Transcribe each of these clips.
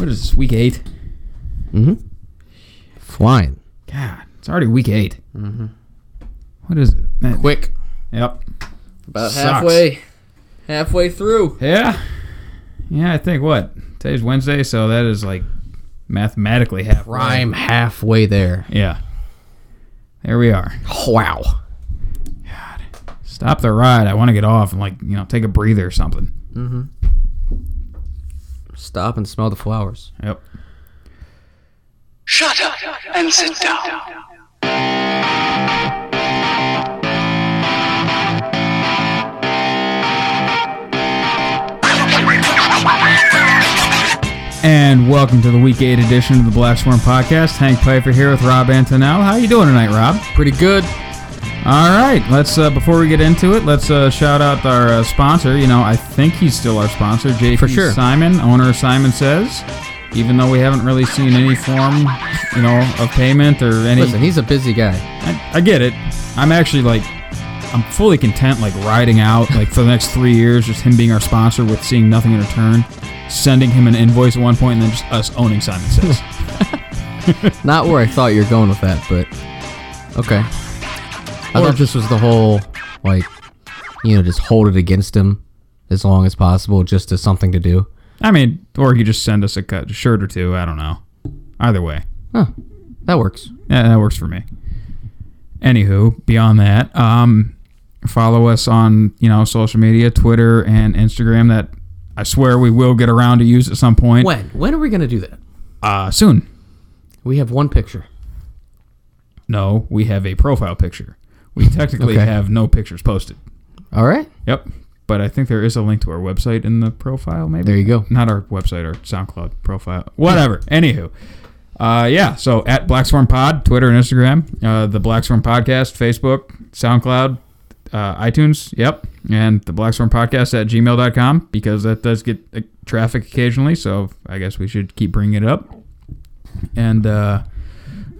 What is this? Week eight. Mm-hmm. Flying. God, it's already week 8 Mm-hmm. What is it? Quick. Yep. About Sucks. halfway. Halfway through. Yeah. Yeah, I think what today's Wednesday, so that is like mathematically half. I'm halfway there. Yeah. There we are. Wow. God. Stop the ride. I want to get off and like you know take a breather or something. Stop and smell the flowers. Yep. Shut up and sit down. And welcome to the week eight edition of the Black Swarm Podcast. Hank Pfeiffer here with Rob Antonell. How you doing tonight, Rob? Pretty good. All right, let's uh, before we get into it, let's uh, shout out our uh, sponsor. You know, I think he's still our sponsor, JP For sure. Simon, owner of Simon Says. Even though we haven't really seen any form, you know, of payment or any. Listen, he's a busy guy. I, I get it. I'm actually like, I'm fully content, like riding out, like for the next three years, just him being our sponsor with seeing nothing in return, sending him an invoice at one point, and then just us owning Simon Says. Not where I thought you were going with that, but okay. I thought this was the whole like, you know, just hold it against him as long as possible, just as something to do. I mean, or you just send us a cut, shirt or two. I don't know. Either way, Huh. That works. yeah, that works for me. Anywho, beyond that, um, follow us on you know social media, Twitter and Instagram. That I swear we will get around to use at some point. When? When are we gonna do that? Uh, soon. We have one picture. No, we have a profile picture. We technically Okay. have no pictures posted. All right. Yep. But I think there is a link to our website in the profile, maybe. There you go. Not our website, our SoundCloud profile. Whatever. Anywho. Uh, yeah, so at Black Swarm Pod, Twitter and Instagram, uh, the Black Swarm Podcast, Facebook, SoundCloud, uh, iTunes, yep, and the Black Swarm Podcast at gmail.com because that does get uh, traffic occasionally, so I guess we should keep bringing it up. And uh,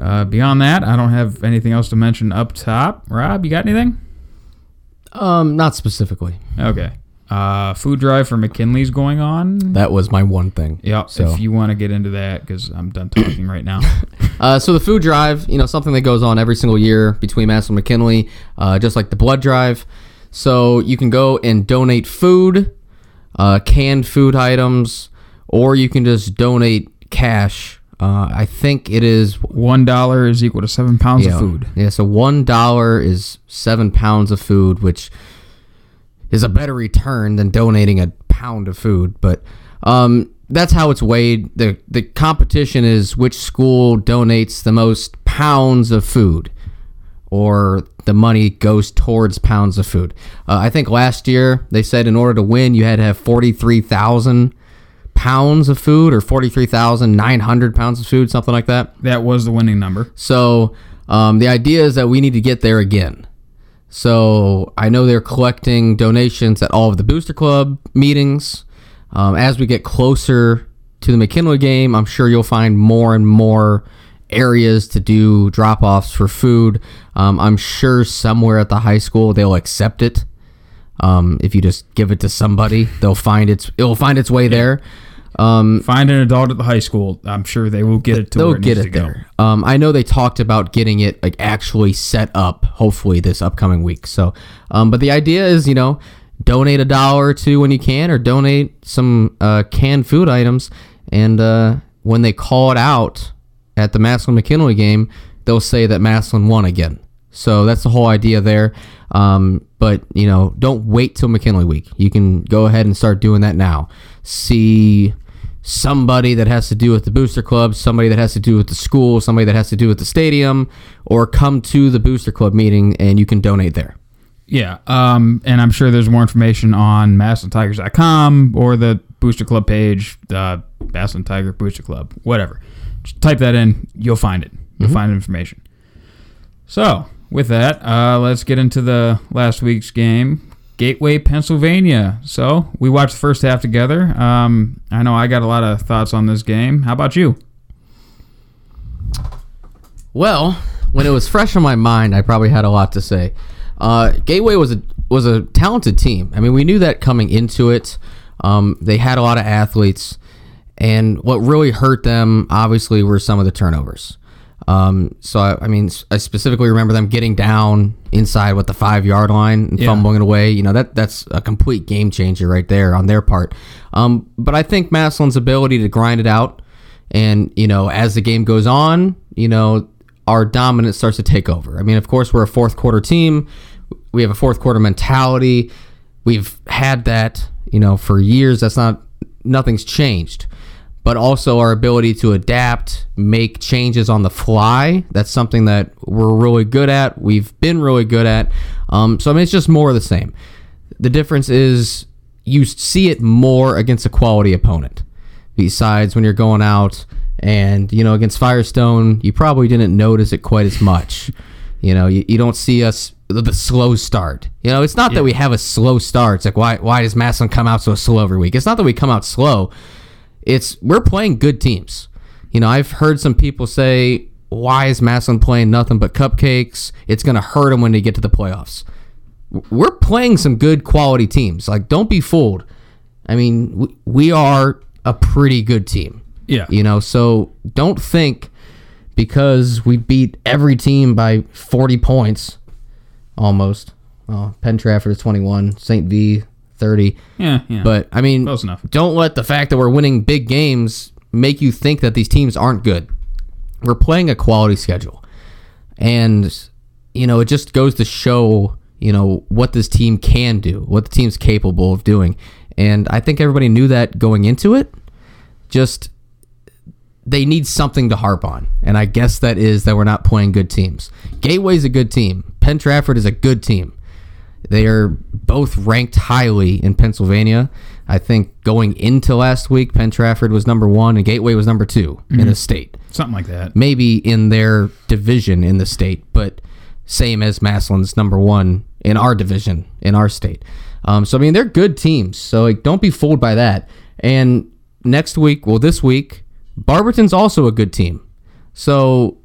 uh, beyond that, I don't have anything else to mention up top. Rob, you got anything? Um, not specifically. Okay. Uh, food drive for McKinley's going on. That was my one thing. Yep. So, If you want to get into that, because I'm done talking right now. uh, so the food drive, you know, something that goes on every single year between Massillon McKinley, uh, just like the blood drive. So you can go and donate food, uh, canned food items, or you can just donate cash. Uh, I think it is One dollar is equal to seven pounds yeah, of food. Yeah, so one dollar is seven pounds of food, which is a better return than donating a pound of food. But um, that's how it's weighed. the The competition is which school donates the most pounds of food, or the money goes towards pounds of food. Uh, I think last year they said in order to win, you had to have forty three thousand pounds of food, or forty three thousand nine hundred pounds of food, something like that. That was the winning number. So um, the idea is that we need to get there again. So I know they're collecting donations at all of the Booster Club meetings. Um, as we get closer to the McKinley game, I'm sure you'll find more and more areas to do drop offs for food. Um, I'm sure somewhere at the high school they'll accept it. Um, if you just give it to somebody, they'll find its it'll find its way there. Um, Find an adult at the high school. I'm sure they will get it to they'll where it get needs it to there. Um, I know they talked about getting it like actually set up, hopefully this upcoming week. So, um, but the idea is, you know, donate a dollar or two when you can, or donate some uh, canned food items, and uh, when they call it out at the Massillon McKinley game, they'll say that Massillon won again. So that's the whole idea there. Um, but you know, don't wait till McKinley week. You can go ahead and start doing that now. See somebody that has to do with the booster club, somebody that has to do with the school, somebody that has to do with the stadium, or come to the booster club meeting and you can donate there. Yeah. Um, and I'm sure there's more information on MassillonTigers.com or the Booster Club page, the Massillon Tiger Booster Club, whatever. Just type that in. You'll find it. You'll Mm-hmm. find information. So, with that, uh, let's get into the last week's game. Gateway, Pennsylvania. So, we watched the first half together. Um, I know I got a lot of thoughts on this game. How about you? Well, when it was fresh in my mind, I probably had a lot to say. Uh, Gateway was a was a talented team. I mean, we knew that coming into it. Um, they had a lot of athletes, And what really hurt them, obviously, were some of the turnovers. Um, so I, I mean, I specifically remember them getting down inside what the five yard line and Yeah. fumbling it away. You know that that's a complete game changer right there on their part. Um, but I think Massillon's ability to grind it out, and you know, as the game goes on, you know, our dominance starts to take over. I mean, of course, we're a fourth quarter team. We have a fourth quarter mentality. We've had that, you know, for years. That's not nothing's changed but also our ability to adapt, make changes on the fly. That's something that we're really good at. We've been really good at. Um, so I mean, it's just more of the same. The difference is you see it more against a quality opponent. Besides, when you're going out and you know against Firestone, you probably didn't notice it quite as much. You know, you, you don't see us the, slow start. You know, it's not that we have a slow start. It's like why why does Massillon come out so slow every week? It's not that we come out slow it's we're playing good teams. You know, I've heard some people say, "Why is Massillon playing nothing but cupcakes? It's going to hurt them when they get to the playoffs." We're playing some good quality teams. Like, don't be fooled. I mean, we, we are a pretty good team. Yeah. You know, so don't think because we beat every team by 40 points almost. Oh, Penn Trafford is 21, St. V 30. Yeah, yeah. But I mean, Close enough. don't let the fact that we're winning big games make you think that these teams aren't good. We're playing a quality schedule. And you know, it just goes to show, you know, what this team can do, what the team's capable of doing. And I think everybody knew that going into it. Just they need something to harp on. And I guess that is that we're not playing good teams. Gateway's a good team. Penn Trafford is a good team. They are both ranked highly in Pennsylvania. I think going into last week, Penn Trafford was number one and Gateway was number 2 in the state. Something like that. Maybe in their division in the state, but same as Massillon's number one in our division in our state. Um, so I mean, they're good teams. So like, don't be fooled by that. And next week, well, this week, Barberton's also a good team. So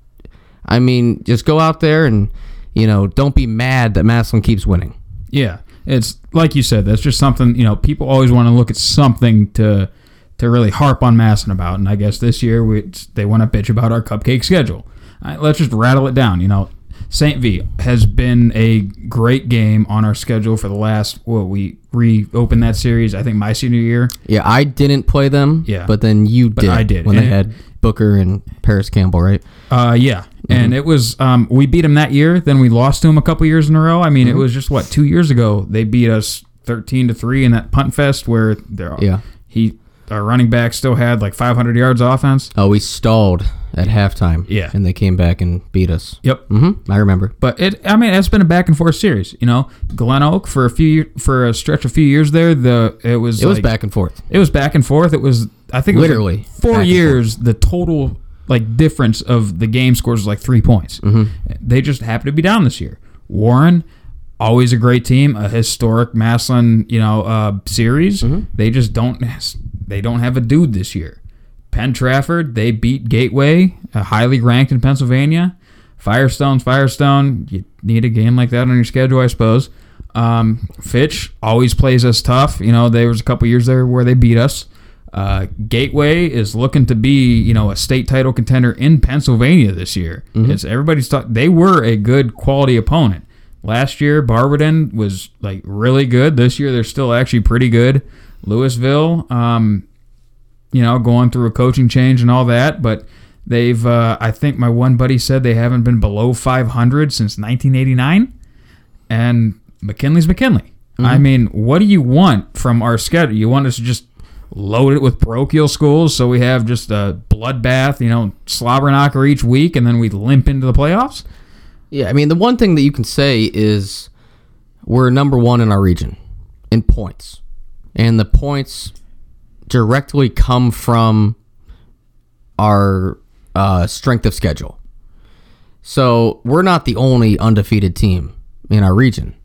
I mean, just go out there and you know, don't be mad that Massillon keeps winning. Yeah, it's like you said. That's just something you know. People always want to look at something to to really harp on Massillon about, and I guess this year we, they want to bitch about our cupcake schedule. Right, let's just rattle it down. You know, St. V has been a great game on our schedule for the last. What we reopened that series, I think my senior year. Yeah, I didn't play them. Yeah. but then you did. I did, when they and it- had Booker and Paris Campbell, right? Uh, yeah, and it was um, we beat them that year. Then we lost to them a couple years in a row. I mean, it was just what two years ago they beat us thirteen to three in that punt fest where they're Yeah. he our running back still had like 500 yards offense. Oh, we stalled at halftime. Yeah. and they came back and beat us. Yep. Mm-hmm. I remember. But it, I mean, it's been a back and forth series. You know, Glen Oak for a few for a stretch, of a few years there. The it was It was back and forth. It was back and forth. It was I think it was like Literally back four years. The total like difference of the game scores was like three points. Mm-hmm. They just happened to be down this year. Warren, always a great team, a historic Massillon you know uh, series. Mm-hmm. They just don't they don't have a dude this year. Penn Trafford, they beat Gateway, uh, highly ranked in Pennsylvania. Firestone's Firestone. You need a game like that on your schedule, I suppose. Um, Fitch always plays us tough. You know, there was a couple years there where they beat us. Uh, Gateway is looking to be, you know, a state title contender in Pennsylvania this year. It's everybody's thought they were a good quality opponent. Last year, Barberton was like really good. This year, they're still actually pretty good. Louisville, um, you know, going through a coaching change and all that, but they've, uh, I think my one buddy said they haven't been below 500 since 1989. And McKinley's McKinley. I mean, what do you want from our schedule? You want us to just load it with parochial schools so we have just a bloodbath, you know, slobber knocker each week and then we limp into the playoffs? Yeah, I mean, the one thing that you can say is we're number one in our region in points, and the points directly come from our uh, strength of schedule. So we're not the only undefeated team in our region,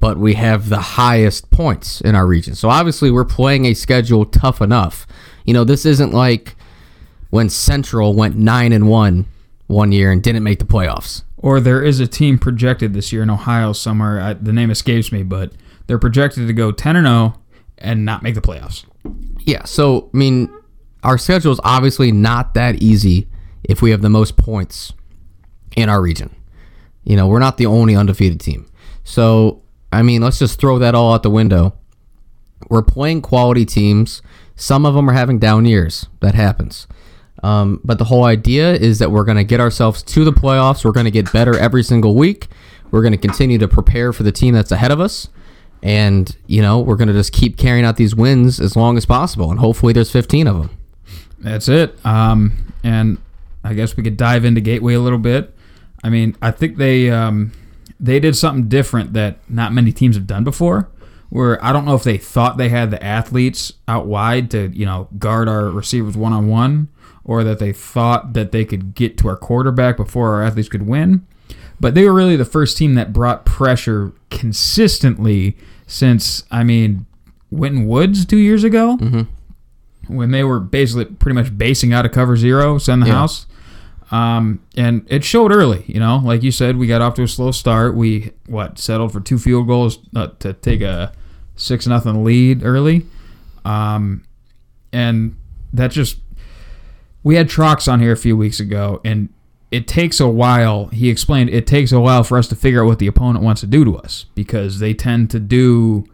but we have the highest points in our region. So obviously, we're playing a schedule tough enough. You know, this isn't like when Central went nine and one one year and didn't make the playoffs. Or there is a team projected this year in Ohio somewhere. I, the name escapes me, but they're projected to go 10 and 0 and not make the playoffs. Yeah, so I mean, our schedule is obviously not that easy if we have the most points in our region. You know, we're not the only undefeated team. So, I mean, let's just throw that all out the window. We're playing quality teams. Some of them are having down years. That happens. Um, but the whole idea is that we're going to get ourselves to the playoffs. We're going to get better every single week. We're going to continue to prepare for the team that's ahead of us. And, you know, we're going to just keep carrying out these wins as long as possible. And hopefully there's 15 of them. That's it. Um, and I guess we could dive into Gateway a little bit. I mean, I think they um, they did something different that not many teams have done before. Where I don't know if they thought they had the athletes out wide to you know guard our receivers one on one, or that they thought that they could get to our quarterback before our athletes could win. But they were really the first team that brought pressure consistently since I mean Winton Woods two years ago mm-hmm. when they were basically pretty much basing out of cover zero, send the Yeah. house. Um, and it showed early, you know, like you said, we got off to a slow start. We what settled for two field goals uh, to take a six nothing lead early, um, and that just we had Trox on here a few weeks ago, and it takes a while. He explained it takes a while for us to figure out what the opponent wants to do to us because they tend to do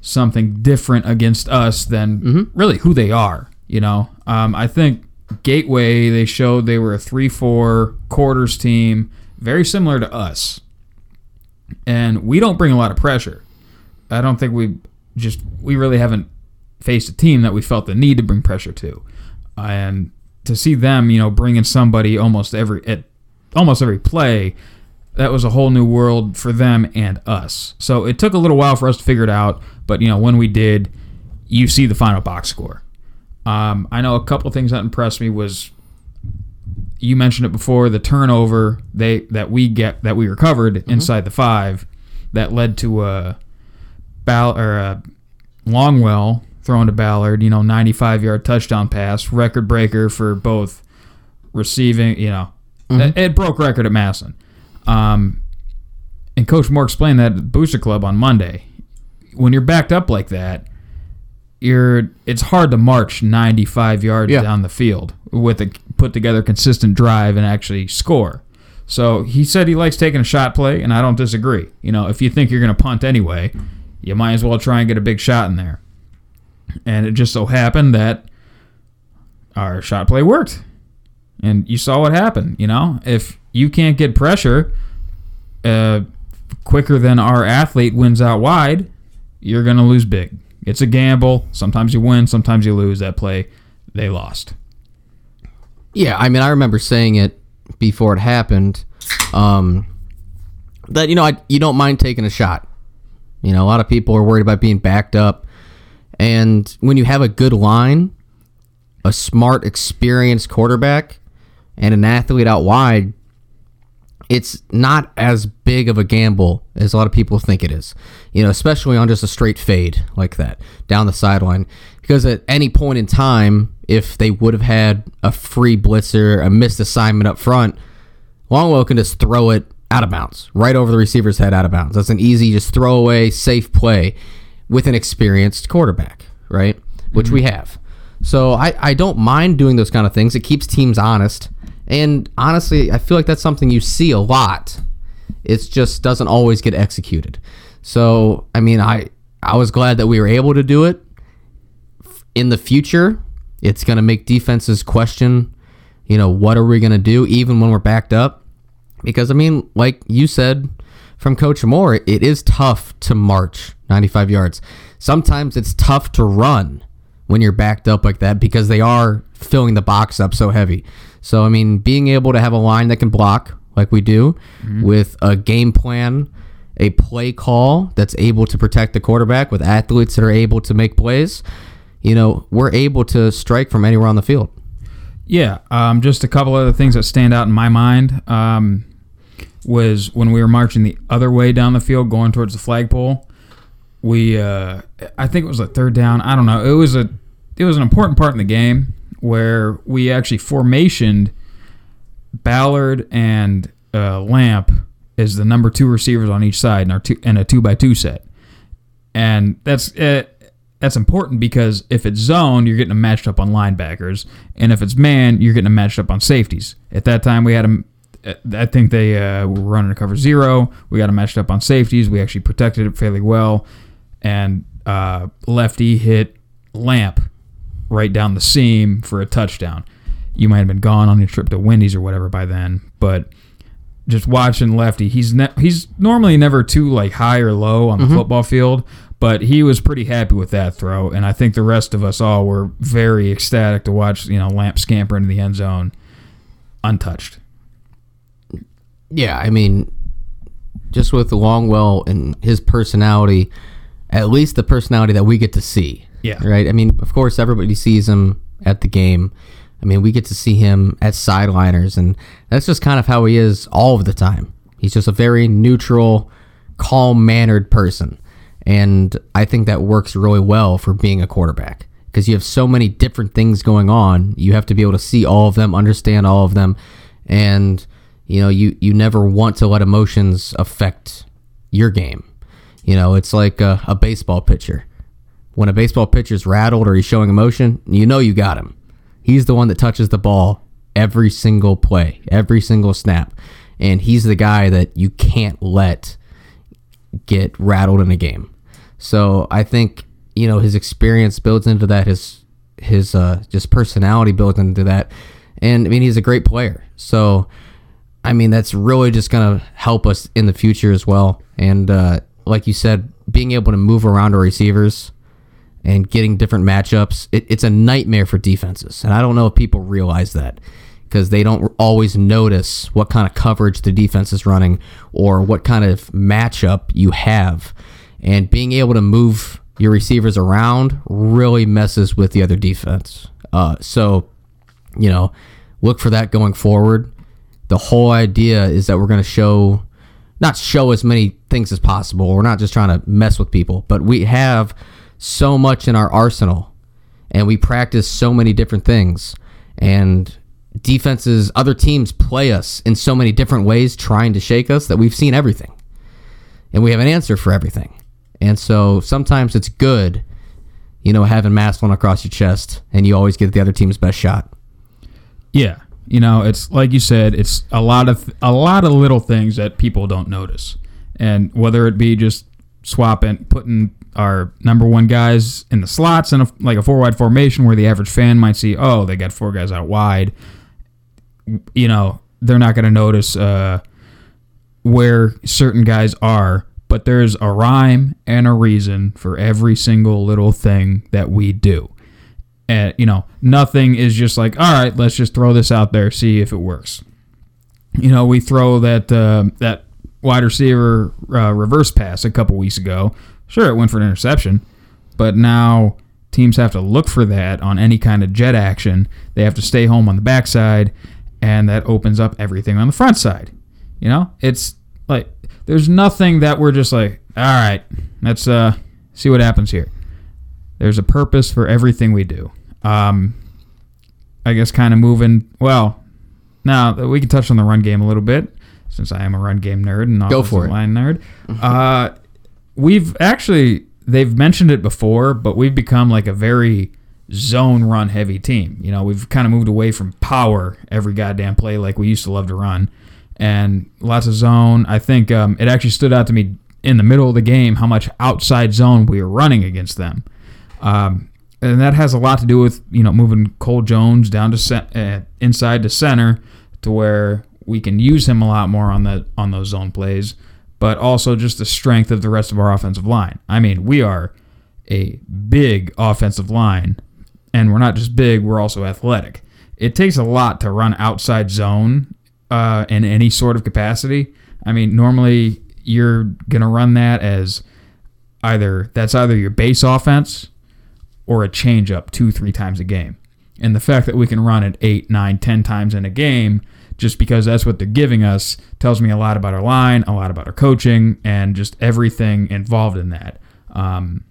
something different against us than really who they are. You know, um, I think Gateway they showed they were a three-four quarters team, very similar to us, and we don't bring a lot of pressure. I don't think we just we really haven't faced a team that we felt the need to bring pressure to, and to see them, you know, bringing somebody almost every at almost every play, that was a whole new world for them and us. So it took a little while for us to figure it out, but you know, when we did, you see the final box score. Um, I know a couple things that impressed me was you mentioned it before the turnover they that we get that we recovered inside the five that led to a Ball or a Longwell throwing to Ballard, you know, 95 yard touchdown pass, record breaker for both receiving, you know, it, it broke record at Massillon. Um, and Coach Moore explained that at the Booster Club on Monday. When you're backed up like that, you're it's hard to march 95 yards Yeah. down the field with a put together consistent drive and actually score. So he said he likes taking a shot play, and I don't disagree. You know, if you think you're going to punt anyway, you might as well try and get a big shot in there. And it just so happened that our shot play worked. And you saw what happened, you know? If you can't get pressure uh, quicker than our athlete wins out wide, you're going to lose big. It's a gamble. Sometimes you win, sometimes you lose. That play, they lost. Yeah, I mean, I remember saying it before it happened. Um, that you know, I, you don't mind taking a shot. You know, a lot of people are worried about being backed up, and when you have a good line, a smart, experienced quarterback, and an athlete out wide, it's not as big of a gamble as a lot of people think it is. You know, especially on just a straight fade like that down the sideline. Because at any point in time, if they would have had a free blitzer, a missed assignment up front, Longwell can just throw it out of bounds, right over the receiver's head out of bounds. That's an easy, just throwaway, safe play with an experienced quarterback, right? Which we mm-hmm. have. So I, I don't mind doing those kind of things. It keeps teams honest. And honestly, I feel like that's something you see a lot. It just doesn't always get executed. So, I mean, I I was glad that we were able to do it. In the future, it's going to make defenses question, you know, what are we going to do even when we're backed up? Because I mean, like you said from Coach Moore, it is tough to march 95 yards. Sometimes it's tough to run when you're backed up like that because they are filling the box up so heavy. So I mean, being able to have a line that can block like we do with a game plan, a play call that's able to protect the quarterback with athletes that are able to make plays, you know, we're able to strike from anywhere on the field. Yeah, um, just a couple other things that stand out in my mind um, was when we were marching the other way down the field, going towards the flagpole. We, uh, I think it was a third down. I don't know. It was a, it was an important part in the game where we actually formationed Ballard and uh, Lamp as the number two receivers on each side in our two in a two by two set, and that's uh, that's important because if it's zone, you're getting them matched up on linebackers, and if it's man, you're getting them matched up on safeties. At that time, we had them. I think they uh, were running a cover zero. We got them matched up on safeties. We actually protected it fairly well, and uh, lefty hit lamp right down the seam for a touchdown. You might have been gone on your trip to Wendy's or whatever by then, but just watching Lefty, he's ne- he's normally never too like high or low on the mm-hmm. football field, but he was pretty happy with that throw, and I think the rest of us all were very ecstatic to watch you know Lamp scamper into the end zone untouched. Yeah, I mean, just with Longwell and his personality, at least the personality that we get to see. Yeah. Right? I mean, of course, everybody sees him at the game. I mean, we get to see him at sideliners, and that's just kind of how he is all of the time. He's just a very neutral, calm mannered person. And I think that works really well for being a quarterback because you have so many different things going on. You have to be able to see all of them, understand all of them, and you know you you never want to let emotions affect your game. You know, it's like a, a baseball pitcher. When a baseball pitcher's rattled or he's showing emotion, you know you got him. He's the one that touches the ball every single play, every single snap. And he's the guy that you can't let get rattled in a game. So I think, you know, his experience builds into that, his his uh just personality builds into that. And I mean he's a great player. So I mean that's really just gonna help us in the future as well. And uh like you said, being able to move around our receivers and getting different matchups, it, it's a nightmare for defenses. And I don't know if people realize that because they don't always notice what kind of coverage the defense is running or what kind of matchup you have. And being able to move your receivers around really messes with the other defense. Uh, so, you know, look for that going forward. The whole idea is that we're going to show, not show as many things as possible. We're not just trying to mess with people, but we have so much in our arsenal and we practice so many different things. And defenses, other teams play us in so many different ways trying to shake us that we've seen everything. And we have an answer for everything. And so sometimes it's good, you know, having Massillon across your chest and you always get the other team's best shot. Yeah, you know, it's like you said, it's a lot of a lot of little things that people don't notice, and whether it be just swapping, putting our number one guys in the slots in a, like a four wide formation, where the average fan might see, oh, they got four guys out wide. You know, they're not going to notice uh, where certain guys are, but there's a rhyme and a reason for every single little thing that we do. And you know, nothing is just like, all right, let's just throw this out there, see if it works. You know, we throw that uh, that wide receiver uh, reverse pass a couple weeks ago. Sure, it went for an interception, but now teams have to look for that on any kind of jet action. They have to stay home on the backside, and that opens up everything on the front side. You know, it's like there's nothing that we're just like, all right, let's uh, see what happens here. There's a purpose for everything we do. Um, I guess kind of moving. Well, now we can touch on the run game a little bit since I am a run game nerd and Go for offensive it. line nerd. Uh, we've actually they've mentioned it before, but we've become like a very zone run heavy team. You know, we've kind of moved away from power every goddamn play like we used to love to run, and lots of zone. I think um, it actually stood out to me in the middle of the game how much outside zone we were running against them. Um, and that has a lot to do with you know moving Cole Jones down to cent- uh, inside to center to where we can use him a lot more on the on those zone plays, but also just the strength of the rest of our offensive line. I mean, we are a big offensive line, and we're not just big; we're also athletic. It takes a lot to run outside zone uh, in any sort of capacity. I mean, normally you're gonna run that as either that's either your base offense or a change up two, three times a game. And the fact that we can run it eight, nine, ten times in a game, just because that's what they're giving us, tells me a lot about our line, a lot about our coaching, and just everything involved in that. Um,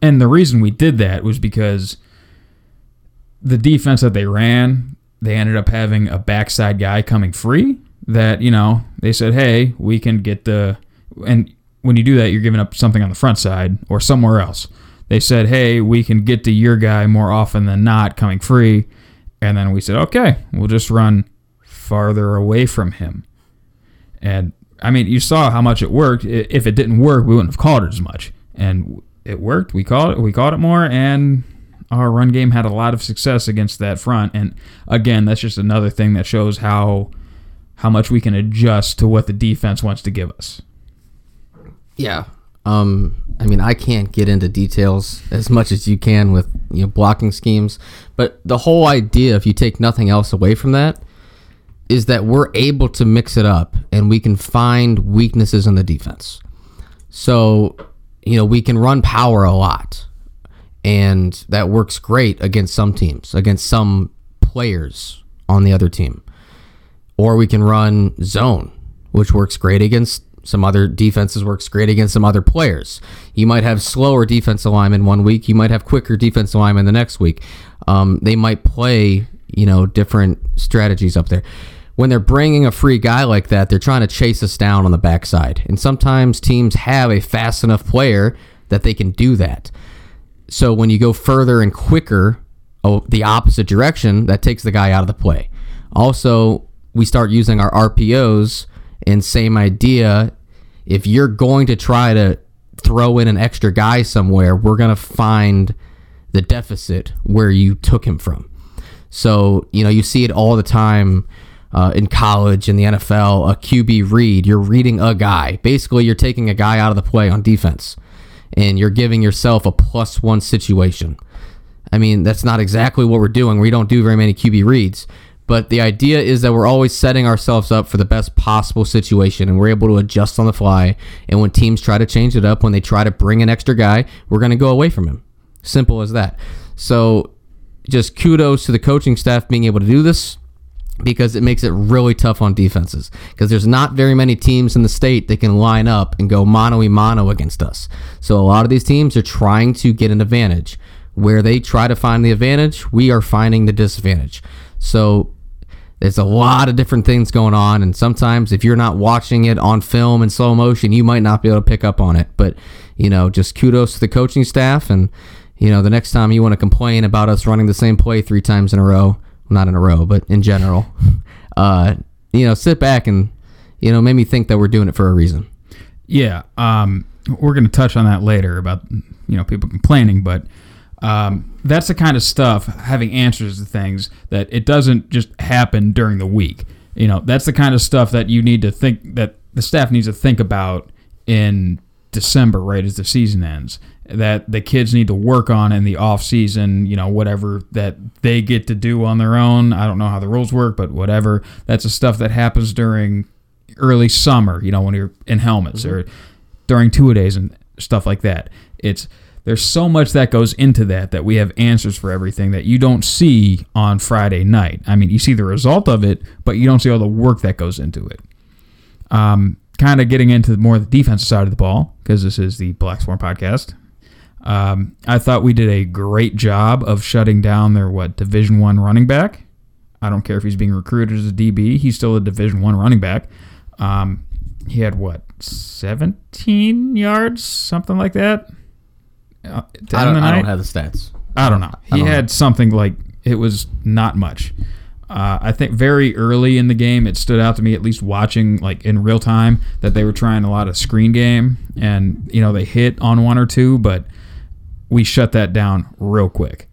and the reason we did that was because the defense that they ran, they ended up having a backside guy coming free that, you know, they said, hey, we can get the. And when you do that, you're giving up something on the front side or somewhere else. They said, hey, we can get to your guy more often than not coming free. And then we said, okay, we'll just run farther away from him. And I mean, you saw how much it worked. If it didn't work, we wouldn't have called it as much. And it worked. We called it. We called it more, and our run game had a lot of success against that front. And again, that's just another thing that shows how how much we can adjust to what the defense wants to give us. Yeah. Um, I mean, I can't get into details as much as you can with you know blocking schemes, but the whole idea, if you take nothing else away from that, is that we're able to mix it up and we can find weaknesses in the defense. So, you know, we can run power a lot, and that works great against some teams, against some players on the other team. Or we can run zone, which works great against some other defenses, works great against some other players. You might have slower defensive linemen one week, you might have quicker defensive linemen the next week. Um, they might play, you know, different strategies up there. When they're bringing a free guy like that, they're trying to chase us down on the backside. And sometimes teams have a fast enough player that they can do that. So when you go further and quicker, oh, the opposite direction, that takes the guy out of the play. Also, we start using our RPOs and same idea. If you're going to try to throw in an extra guy somewhere, we're going to find the deficit where you took him from. So, you know, you see it all the time uh, in college, in the NFL, a QB read. You're reading a guy. Basically, you're taking a guy out of the play on defense and you're giving yourself a plus one situation. I mean, that's not exactly what we're doing. We don't do very many QB reads, but the idea is that we're always setting ourselves up for the best possible situation and we're able to adjust on the fly. And when teams try to change it up, when they try to bring an extra guy, we're going to go away from him. Simple as that. So, just kudos to the coaching staff being able to do this because it makes it really tough on defenses. Because there's not very many teams in the state that can line up and go mano a mano against us. So a lot of these teams are trying to get an advantage. Where they try to find the advantage, we are finding the disadvantage. So there's a lot of different things going on, and sometimes if you're not watching it on film in slow motion, you might not be able to pick up on it. But you know, just kudos to the coaching staff, and you know, the next time you want to complain about us running the same play three times in a row, not in a row, but in general, uh, you know, sit back and you know, maybe think that we're doing it for a reason. Yeah, um, we're going to touch on that later about you know people complaining, but um, that's the kind of stuff having answers to things that it doesn't just happen during the week. You know, that's the kind of stuff that you need to think that the staff needs to think about in December, right as the season ends. That the kids need to work on in the off season. You know, whatever that they get to do on their own. I don't know how the rules work, but whatever. That's the stuff that happens during early summer. You know, when you're in helmets or during two days and stuff like that. It's there's so much that goes into that that we have answers for everything that you don't see on Friday night. I mean, you see the result of it, but you don't see all the work that goes into it. Um, kind of getting into more the defensive side of the ball because this is the Black Swarm podcast. Um, I thought we did a great job of shutting down their what Division One running back. I don't care if he's being recruited as a DB; he's still a Division One running back. Um, he had what 17 yards, something like that. Uh, I don't, I don't have the stats. I don't know. He don't had something like it was not much. Uh, I think very early in the game, it stood out to me, at least watching like in real time, that they were trying a lot of screen game, and you know they hit on one or two, but we shut that down real quick.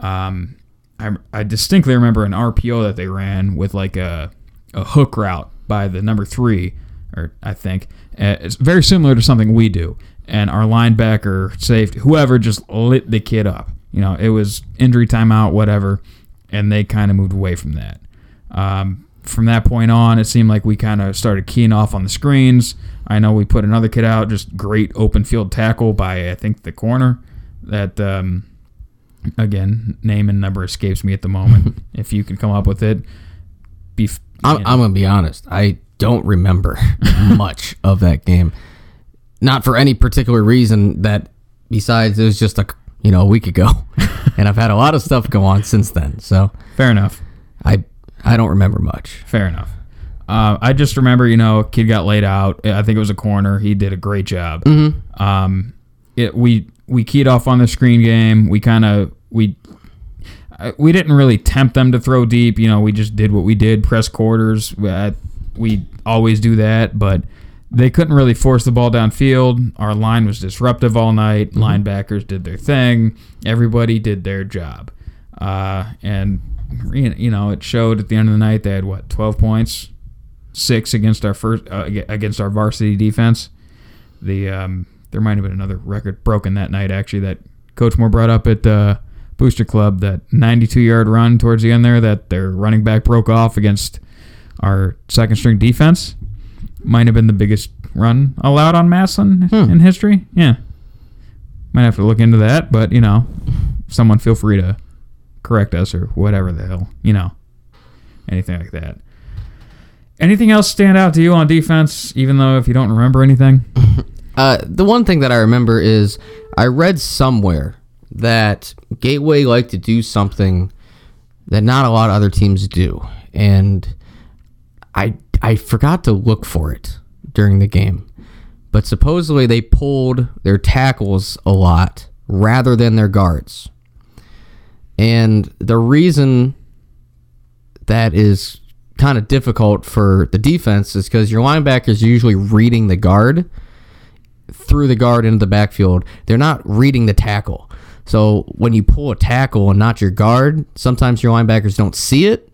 Um, I, I distinctly remember an RPO that they ran with like a, a hook route by the number three, or I think uh, it's very similar to something we do. And our linebacker, safety, whoever, just lit the kid up. You know, it was injury timeout, whatever, and they kind of moved away from that. Um, from that point on, it seemed like we kind of started keying off on the screens. I know we put another kid out, just great open field tackle by I think the corner. That um, again, name and number escapes me at the moment. if you can come up with it, be. I'm, know. I'm gonna be honest. I don't remember much of that game. Not for any particular reason that besides it was just a you know a week ago, and I've had a lot of stuff go on since then. So fair enough. I I don't remember much. Fair enough. Uh, I just remember, you know, kid got laid out. I think it was a corner. He did a great job. Mm-hmm. Um, it we we keyed off on the screen game. We kind of we uh, we didn't really tempt them to throw deep. You know, we just did what we did, press quarters. Uh, we always do that, but they couldn't really force the ball downfield. Our line was disruptive all night. Linebackers did their thing. Everybody did their job, uh, and you know it showed at the end of the night. They had what twelve points, six against our first uh, against our varsity defense. The um, there might have been another record broken that night actually that Coach Moore brought up at uh, Booster Club that 92 yard run towards the end there that their running back broke off against our second string defense might have been the biggest run allowed on Massillon in history. Yeah, might have to look into that, but you know, someone feel free to correct us or whatever the hell, you know, anything like that. Anything else stand out to you on defense, even though if you don't remember anything? Uh, the one thing that I remember is I read somewhere that Gateway liked to do something that not a lot of other teams do, and I I forgot to look for it during the game. But supposedly they pulled their tackles a lot rather than their guards. And the reason that is kind of difficult for the defense is because your linebackers are usually reading the guard through the guard into the backfield. They're not reading the tackle. So when you pull a tackle and not your guard, sometimes your linebackers don't see it.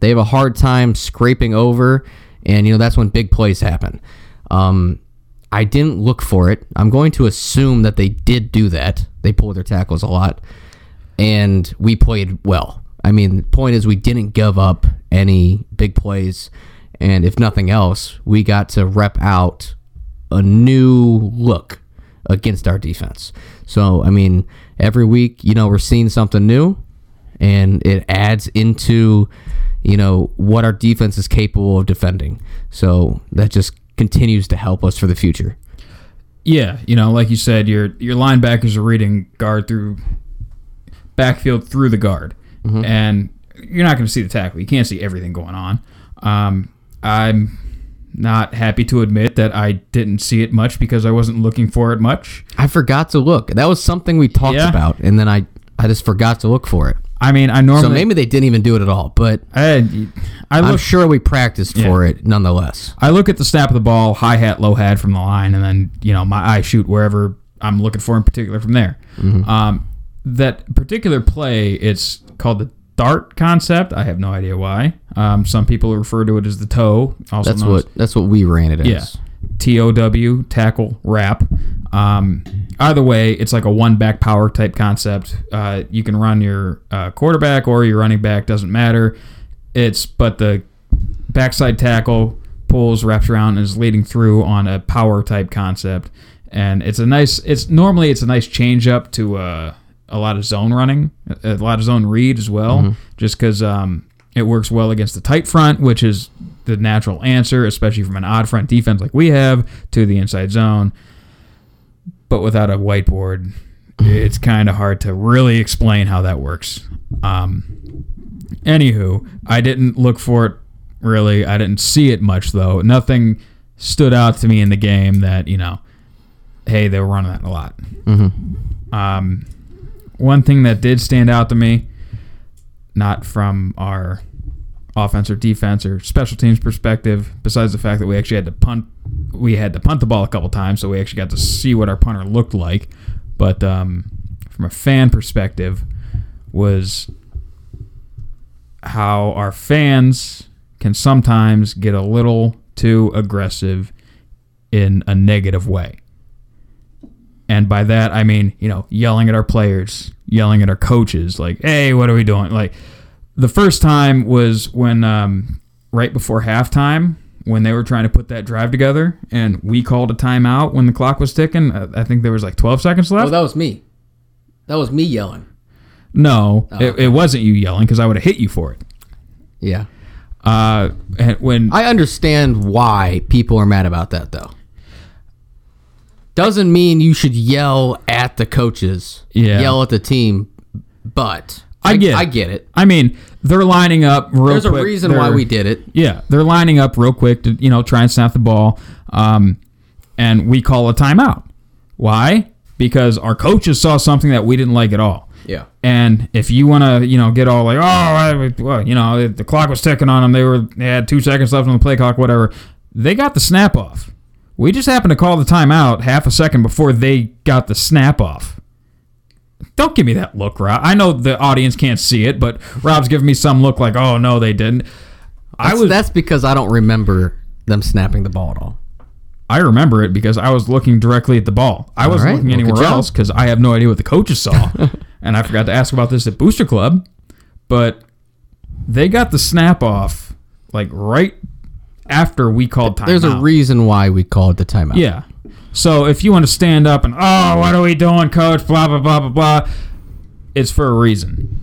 They have a hard time scraping over, and you know that's when big plays happen. Um, I didn't look for it. I'm going to assume that they did do that. They pulled their tackles a lot, and we played well. I mean, the point is we didn't give up any big plays, and if nothing else, we got to rep out a new look against our defense. So, I mean, every week, you know, we're seeing something new and it adds into, you know, what our defense is capable of defending. So, that just continues to help us for the future. Yeah, you know, like you said, your your linebackers are reading guard through backfield through the guard, and you're not going to see the tackle. You can't see everything going on. Um, I'm not happy to admit that I didn't see it much because I wasn't looking for it much. I forgot to look. That was something we talked Yeah. about and then I I just forgot to look for it. I mean, I normally So maybe they didn't even do it at all, but I, I I'm sure we practiced for it nonetheless. I look at the snap of the ball, high hat, low hat from the line, and then you know my eye shoot wherever I'm looking for in particular from there. Um, that particular play, it's called the dart concept. I have no idea why. Um, some people refer to it as the toe. Also That's what that's what we ran it as. yeah. T O W tackle wrap. Um, either way, it's like a one back power type concept. Uh, you can run your uh, quarterback or your running back doesn't matter. It's but the backside tackle pulls wraps around and is leading through on a power type concept, and it's a nice. It's normally it's a nice change up to uh, a lot of zone running, a lot of zone read as well, just because um, it works well against the tight front, which is the natural answer, especially from an odd front defense like we have to the inside zone. But without a whiteboard, it's kind of hard to really explain how that works. Um, anywho, I didn't look for it really. I didn't see it much though. Nothing stood out to me in the game that you know, hey, they were running that a lot. Um, one thing that did stand out to me, not from our offense or defense or special teams perspective, besides the fact that we actually had to punt, we had to punt the ball a couple times, so we actually got to see what our punter looked like. But um, from a fan perspective, was how our fans can sometimes get a little too aggressive in a negative way. And by that, I mean, you know, yelling at our players, yelling at our coaches, like, hey, what are we doing? Like, the first time was when, um, right before halftime, when they were trying to put that drive together, and we called a timeout when the clock was ticking. I think there was like 12 seconds left. Oh, that was me. That was me yelling. no, Oh, it, it wasn't you yelling because I would have hit you for it. Yeah. Uh, and when I understand why people are mad about that though. Doesn't mean you should yell at the coaches, Yeah. yell at the team, but I get. it. I get it. I mean, they're lining up real There's quick. a reason why They're- we did it. Yeah, they're lining up real quick to you know try and snap the ball, um, and we call a timeout. Why? Because our coaches saw something that we didn't like at all. Yeah. And if you want to, you know, get all like, oh, I, well, you know, the clock was ticking on them. They were they had two seconds left on the play clock, whatever. They got the snap off. We just happened to call the timeout half a second before they got the snap off. Don't give me that look, Rob. I know the audience can't see it, but Rob's giving me some look like, oh no, they didn't. I That's, was that's because I don't remember them snapping the ball at all. I remember it because I was looking directly at the ball. I wasn't right. looking anywhere else because I have no idea what the coaches saw. and I forgot to ask about this at Booster Club. But they got the snap off like right after we called timeout. There's a reason why we called the timeout. Yeah. So if you want to stand up and, oh, what are we doing, coach? Blah, blah, blah, blah, blah. It's for a reason.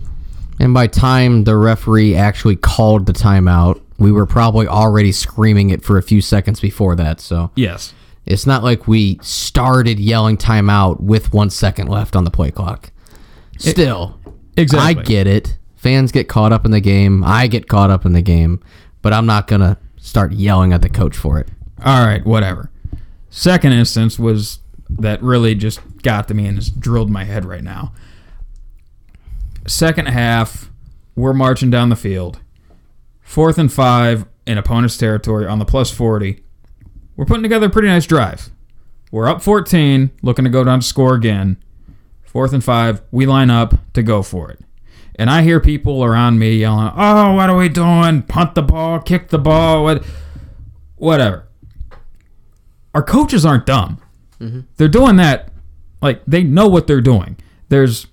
And by time the referee actually called the timeout, we were probably already screaming it for a few seconds before that. So Yes. it's not like we started yelling timeout with one second left on the play clock. Still, Exactly. I get it. Fans get caught up in the game. I get caught up in the game, but I'm not gonna start yelling at the coach for it. All right, whatever. Second instance was that really just got to me and just drilled my head right now. Second half, we're marching down the field. Fourth and five in opponent's territory on the plus 40. We're putting together a pretty nice drive. We're up 14, looking to go down to score again. Fourth and five, we line up to go for it. And I hear people around me yelling, Oh, what are we doing? Punt the ball, kick the ball, what whatever. Our coaches aren't dumb. Mm-hmm. They're doing that like they know what they're doing. There's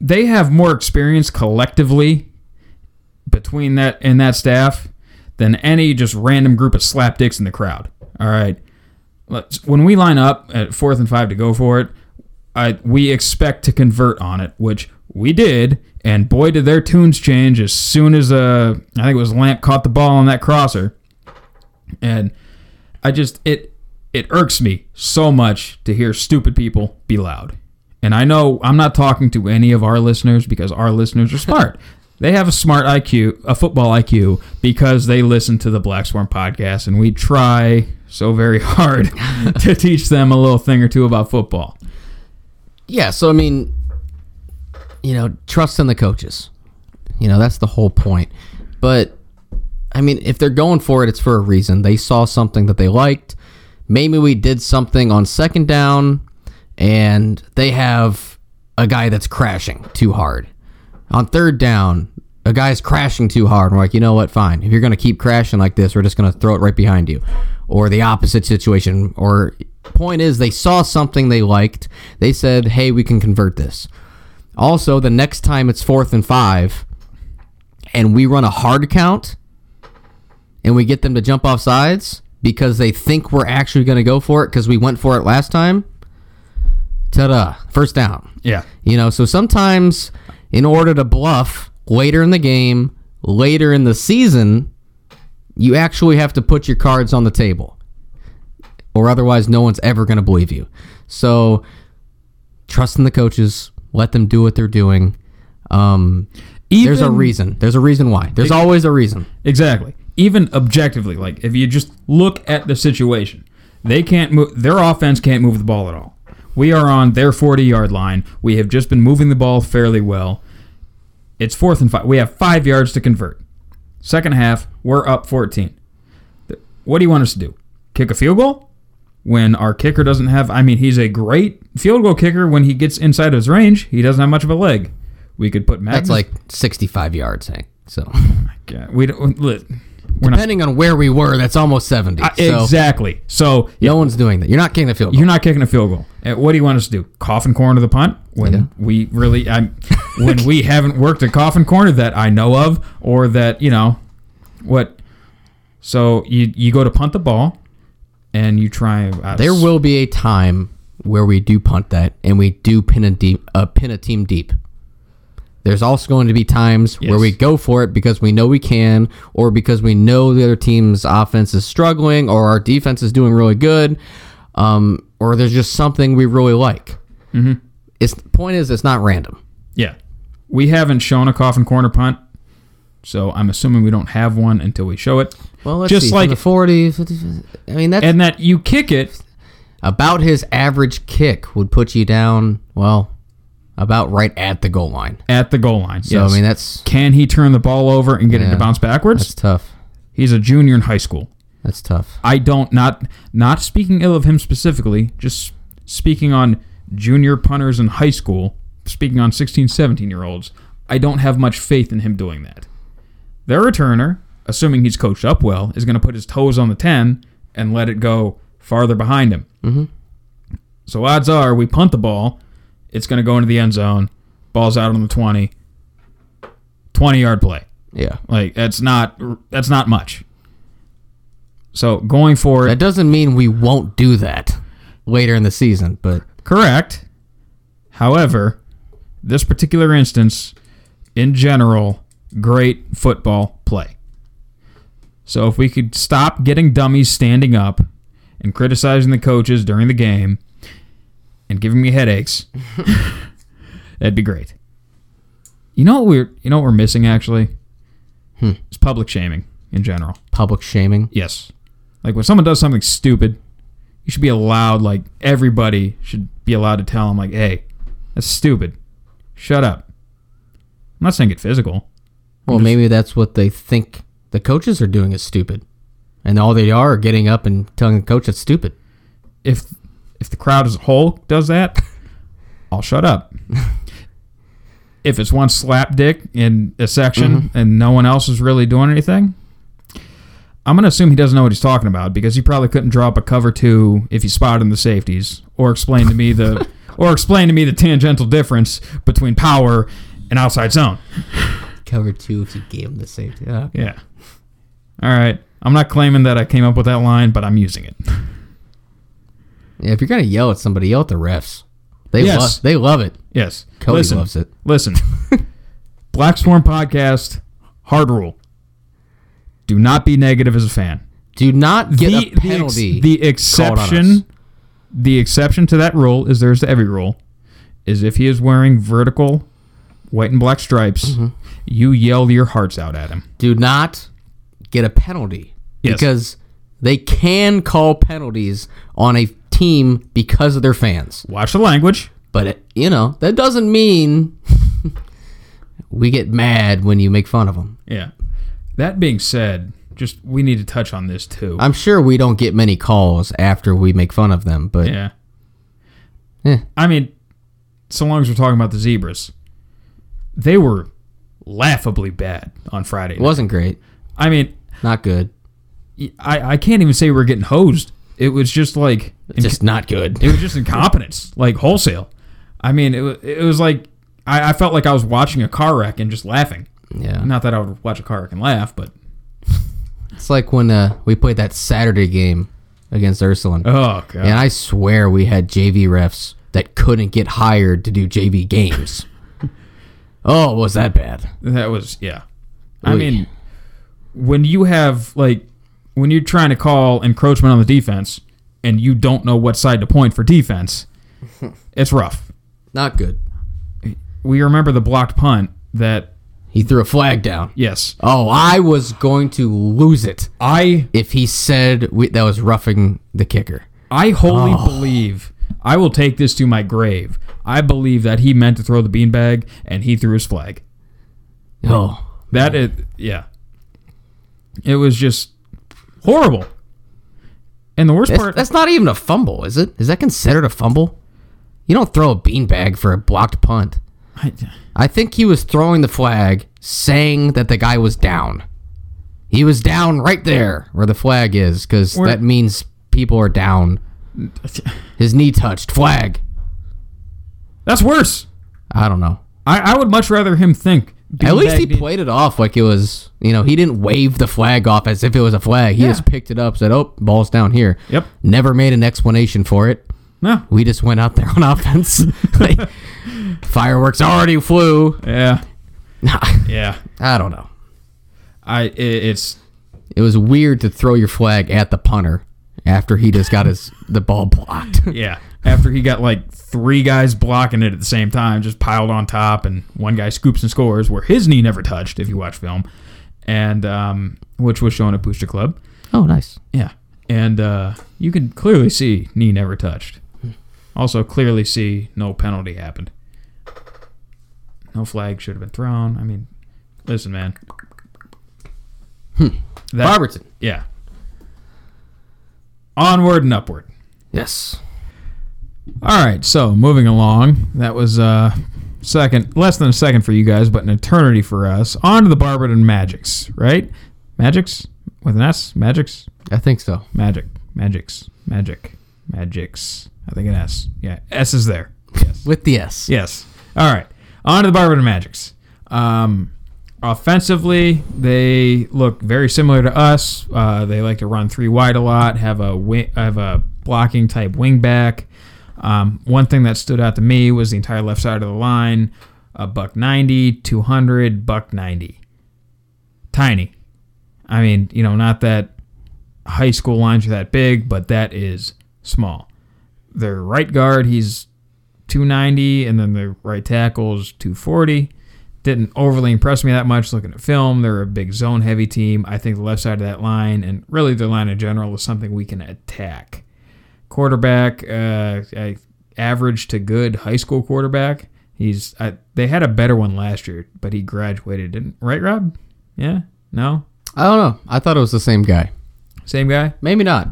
they have more experience collectively between that and that staff than any just random group of slapdicks in the crowd. All right. Let's, when we line up at fourth and five to go for it, I, we expect to convert on it, which we did. And boy, did their tunes change as soon as uh, I think it was Lamp caught the ball on that crosser. And I just it it irks me so much to hear stupid people be loud. And I know I'm not talking to any of our listeners because our listeners are smart. they have a smart IQ, a football IQ, because they listen to the Black Swarm podcast, and we try so very hard to teach them a little thing or two about football. Yeah, so I mean, you know, trust in the coaches. You know, that's the whole point. But I mean, if they're going for it, it's for a reason. They saw something that they liked. Maybe we did something on second down and they have a guy that's crashing too hard. On third down, a guy's crashing too hard. We're like, you know what? Fine. If you're going to keep crashing like this, we're just going to throw it right behind you. Or the opposite situation. Or point is, they saw something they liked. They said, hey, we can convert this. Also, the next time it's fourth and five, and we run a hard count, and we get them to jump off sides because they think we're actually going to go for it because we went for it last time. Ta-da! First down. Yeah. You know, so sometimes in order to bluff later in the game, later in the season, you actually have to put your cards on the table. Or otherwise no one's ever going to believe you. So trust in the coaches, let them do what they're doing. Um there's a reason. There's a reason why. There's always a reason. Exactly. Even objectively, like if you just look at the situation, they can't move. Their offense can't move the ball at all. We are on their 40 yard line. We have just been moving the ball fairly well. It's fourth and five. We have five yards to convert. Second half, we're up 14. What do you want us to do? Kick a field goal? When our kicker doesn't have, I mean, he's a great field goal kicker when he gets inside of his range. He doesn't have much of a leg. We could put Magnus. That's like 65 yards, Hank. So Yeah, we don't. Look, we're not depending on where we were, that's almost 70. Uh, So exactly. So no one's doing that. You're not kicking the field goal. you're not kicking a field goal. Uh, What do you want us to do? Coffin corner the punt when we really, I'm, when we haven't worked a coffin corner that I know of, or that you know, what? So you you go to punt the ball, and you try. Uh, There will be a time where we do punt that and we do pin a deep, uh, pin a team deep. There's also going to be times where we go for it because we know we can, or because we know the other team's offense is struggling, or our defense is doing really good, um, or there's just something we really like. Mm-hmm. It's the point is it's not random. Yeah. We haven't shown a coffin corner punt, so I'm assuming we don't have one until we show it. Well, let's Just see. like- the 40, 50, I mean, that's And that you kick it about his average kick would put you down, well, about right at the goal line. at the goal line. So, yes. I mean, that's Can he turn the ball over and get it to bounce backwards? that's tough. He's a junior in high school. That's tough. I don't not not speaking ill of him specifically, just speaking on junior punters in high school, speaking on 16, 17 year olds. I don't have much faith in him doing that. Their returner, assuming he's coached up well, is going to put his toes on the 10 and let it go farther behind him. Mm-hmm. So odds are we punt the ball, it's going to go into the end zone, ball's out on the 20, 20 yard play. Yeah. Like that's not that's not much. So going forward, That doesn't mean we won't do that later in the season, but correct. However, this particular instance, in general, great football play. So if we could stop getting dummies standing up and criticizing the coaches during the game and giving me headaches, that'd be great. You know what we're you know what we're missing actually? Hmm. It's public shaming in general. public shaming. Yes. Like when someone does something stupid, you should be allowed, like everybody should be allowed to tell them, like, hey, that's stupid. Shut up. I'm not saying get physical. Well, maybe that's what they think the coaches are doing is stupid. And all they are are getting up and telling the coach it's stupid. If if the crowd as a whole does that, I'll shut up. if it's one slap dick in a section mm-hmm. and no one else is really doing anything, I'm gonna assume he doesn't know what he's talking about because he probably couldn't draw up a cover two if he spotted in the safeties or explain to me the or explain to me the tangential difference between power and outside zone. Cover two if you gave him the safety. Yeah, okay. Yeah. All right. I'm not claiming that I came up with that line, but I'm using it. Yeah, if you're gonna yell at somebody, yell at the refs. They Yes. love they love it. Yes. Cody listen, loves it. Listen. Black Swarm podcast, hard rule. Do not be negative as a fan. Do not get the, a the ex- penalty. The, on us. exception the exception to that rule is there's every rule is if he is wearing vertical white and black stripes, Mm-hmm. you yell your hearts out at him. Do not get a penalty Yes. because they can call penalties on a team because of their fans. Watch the language. But it, you know that doesn't mean we get mad when you make fun of them. Yeah. That being said, just we need to touch on this too. I'm sure we don't get many calls after we make fun of them, but Yeah. Eh. I mean, so long as we're talking about the zebras, they were laughably bad on Friday. it wasn't great. I mean, Not good. I, I can't even say we're getting hosed. It was just like Just not good. it was just incompetence, like wholesale. I mean, it was it was like I, I felt like I was watching a car wreck and just laughing. Yeah. Not that I would watch a car wreck and laugh, but It's like when uh, we played that Saturday game against Ursuline. oh god, And I swear we had JV refs that couldn't get hired to do JV games. oh, was that bad? That was yeah. I mean, when you have like when you're trying to call encroachment on the defense and you don't know what side to point for defense, it's rough. Not good. We remember the blocked punt that He threw a flag down. yes, Oh, I was going to lose it I if he said we, that was roughing the kicker. I wholly oh. believe I will take this to my grave. I believe that he meant to throw the beanbag and he threw his flag. Oh, That is yeah. It was just horrible. And the worst that's, part that's not even a fumble, is it? Is that considered a fumble? You don't throw a beanbag for a blocked punt. I, I think he was throwing the flag, saying that the guy was down. He was down right there where the flag is, because that means people are down. His knee touched. Flag. that's worse. I don't know. I, I would much rather him think. At least he in- played it off like it was, you know, he didn't wave the flag off as if it was a flag. He Yeah. just picked it up, said, oh, ball's down here. Yep. Never made an explanation for it. No. We just went out there on offense. Like, fireworks already flew. Yeah. Yeah. I don't know. I it, it's It was weird to throw your flag at the punter after he just got his the ball blocked. yeah. After he got like three guys blocking it at the same time, just piled on top, and one guy scoops and scores where his knee never touched. If you watch film, and um, which was shown at Booster Club. Oh, nice. Yeah, and uh, you can clearly see knee never touched. Also, clearly see no penalty happened. No flag should have been thrown. I mean, listen, man. That- Barberton. yeah. Onward and upward. Yes. All right, so moving along. That was uh second, less than a second for you guys, but an eternity for us. On to the Barberton Magics, right? Magics with an S. Magics. I think so. Magic. Magics. Magic. Magics. I think an S. Yeah, S is there. Yes. With the S. Yes. All right. On to the Barberton Magics. Um, offensively, they look very similar to us. Uh, they like to run three wide a lot. Have a wing, have a blocking type wing back. Um, one thing that stood out to me was the entire left side of the line. A buck ninety, two hundred, buck ninety. Tiny. I mean, you know, not that high school lines are that big, but that is small. Their right guard, he's 290, and then the right tackle is 240. Didn't overly impress me that much looking at film. They're a big zone heavy team. I think the left side of that line, and really their line in general, is something we can attack. Quarterback, uh, I, average to good high school quarterback. He's I, they had a better one last year, but he graduated, didn't right, Rob? Yeah, no, I don't know. I thought it was the same guy. same guy. Maybe not.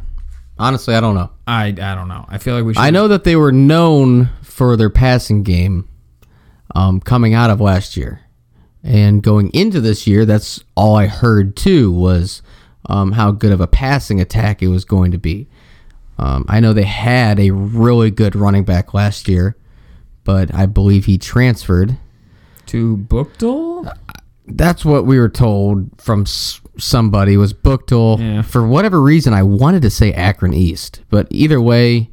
Honestly, I don't know. I I don't know. I feel like we should. I know that they were known for their passing game um, coming out of last year. And going into this year, that's all I heard too was um, how good of a passing attack it was going to be. Um, I know they had a really good running back last year, but I believe he transferred. to Buchtel. That's what we were told from somebody was Buchtel. Yeah. For whatever reason, I wanted to say Akron East, but either way,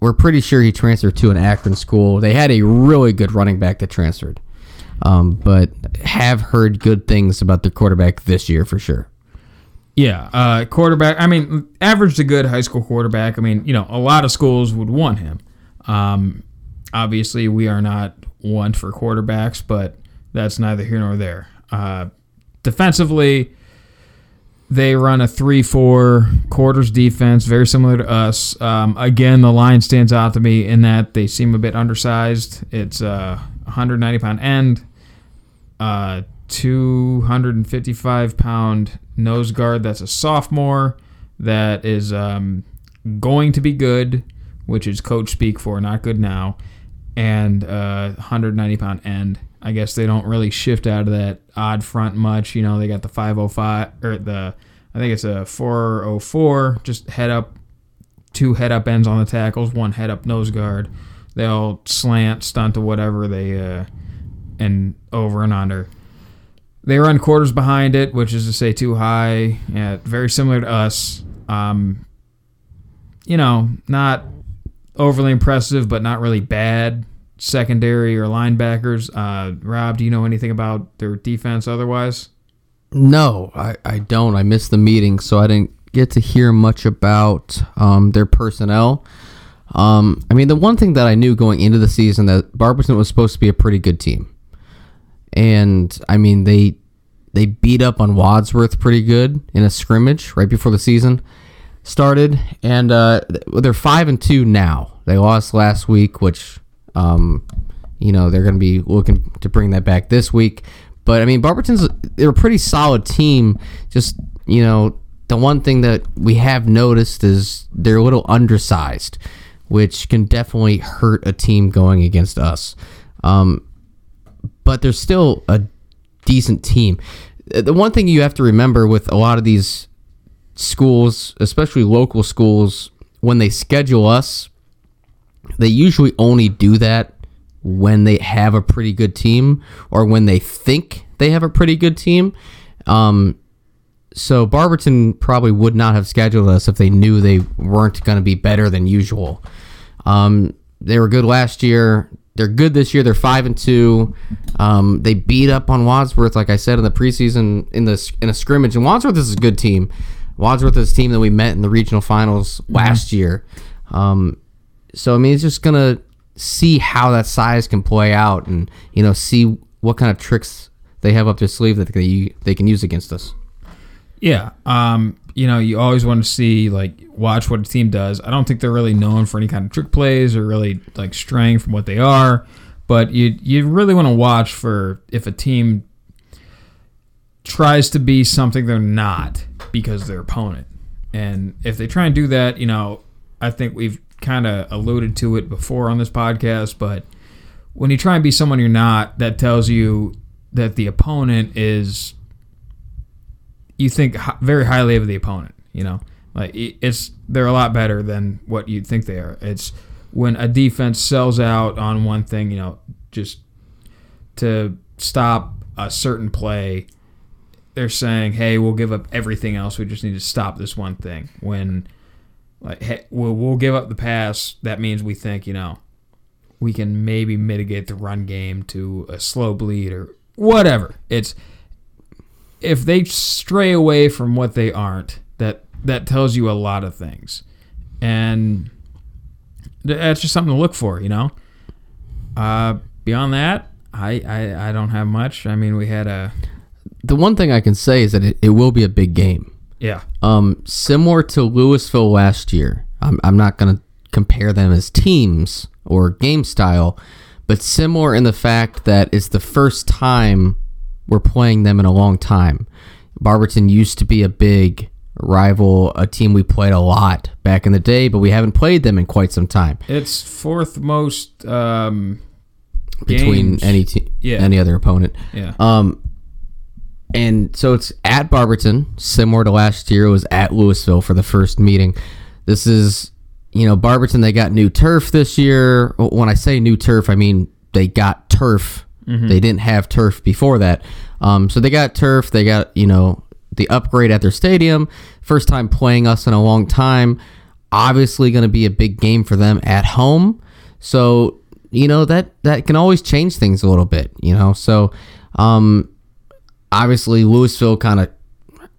we're pretty sure he transferred to an Akron school. They had a really good running back that transferred, um, but have heard good things about the quarterback this year for sure. Yeah, uh, quarterback. I mean, average to good high school quarterback. I mean, you know, a lot of schools would want him. Um, obviously, we are not one for quarterbacks, but that's neither here nor there. Uh, defensively, they run a three-four quarters defense, very similar to us. Um, again, the line stands out to me in that they seem a bit undersized. It's a 190 pound end, uh, 255 pound nose guard. That's a sophomore. That is um, going to be good, which is coach speak for not good now, and uh, 190 pound end. I guess they don't really shift out of that odd front much. You know, they got the 505 or the I think it's a 404, just head up, two head up ends on the tackles, one head up nose guard. They all slant, stunt, to whatever they uh, and over and under. They run quarters behind it, which is to say too high. Yeah, very similar to us. Um, you know, not overly impressive, but not really bad secondary or linebackers. Uh, Rob, do you know anything about their defense otherwise? No, I, I don't. I missed the meeting, so I didn't get to hear much about um, their personnel. Um, I mean, the one thing that I knew going into the season that Barberton was supposed to be a pretty good team, and I mean they they beat up on Wadsworth pretty good in a scrimmage right before the season started, and uh, they're five and two now. They lost last week, which um, you know they're going to be looking to bring that back this week. But I mean, Barberton's they're a pretty solid team. Just you know, the one thing that we have noticed is they're a little undersized, which can definitely hurt a team going against us. Um, but they're still a decent team. The one thing you have to remember with a lot of these schools, especially local schools, when they schedule us, they usually only do that when they have a pretty good team or when they think they have a pretty good team. Um, so Barberton probably would not have scheduled us if they knew they weren't going to be better than usual. Um, they were good last year. They're good this year. They're five and two. Um, they beat up on Wadsworth, like I said in the preseason in the in a scrimmage. And Wadsworth is a good team. Wadsworth is a team that we met in the regional finals last year. Um, so I mean, it's just gonna see how that size can play out, and you know, see what kind of tricks they have up their sleeve that they they can use against us. Yeah. Um, you know, you always want to see like watch what a team does. I don't think they're really known for any kind of trick plays or really like straying from what they are, but you you really want to watch for if a team tries to be something they're not because their opponent. And if they try and do that, you know, I think we've kind of alluded to it before on this podcast, but when you try and be someone you're not, that tells you that the opponent is you think very highly of the opponent. You know, like it's they're a lot better than what you think they are. It's when a defense sells out on one thing, you know, just to stop a certain play. They're saying, "Hey, we'll give up everything else. We just need to stop this one thing." When like, hey, we'll, we'll give up the pass. That means we think, you know, we can maybe mitigate the run game to a slow bleed or whatever. It's if they stray away from what they aren't, that that tells you a lot of things, and that's just something to look for, you know. Uh, beyond that, I, I I don't have much. I mean, we had a The one thing I can say is that it, it will be a big game. yeah Um, similar to Louisville last year. I'm, I'm not going to compare them as teams or game style, but similar in the fact that it's the first time we're playing them in a long time. Barberton used to be a big rival, a team we played a lot back in the day, but we haven't played them in quite some time. it's fourth most um, between games. any te- Yeah. any other opponent. yeah Um, and so it's at Barberton, similar to last year. It was at Louisville for the first meeting. This is, you know, Barberton. They got new turf this year. When I say new turf, I mean they got turf. They didn't have turf before that. Um, so they got turf. They got you know the upgrade at their stadium. First time playing us in a long time. Obviously, going to be a big game for them at home. So you know that that can always change things a little bit. You know, so um, obviously Louisville kind of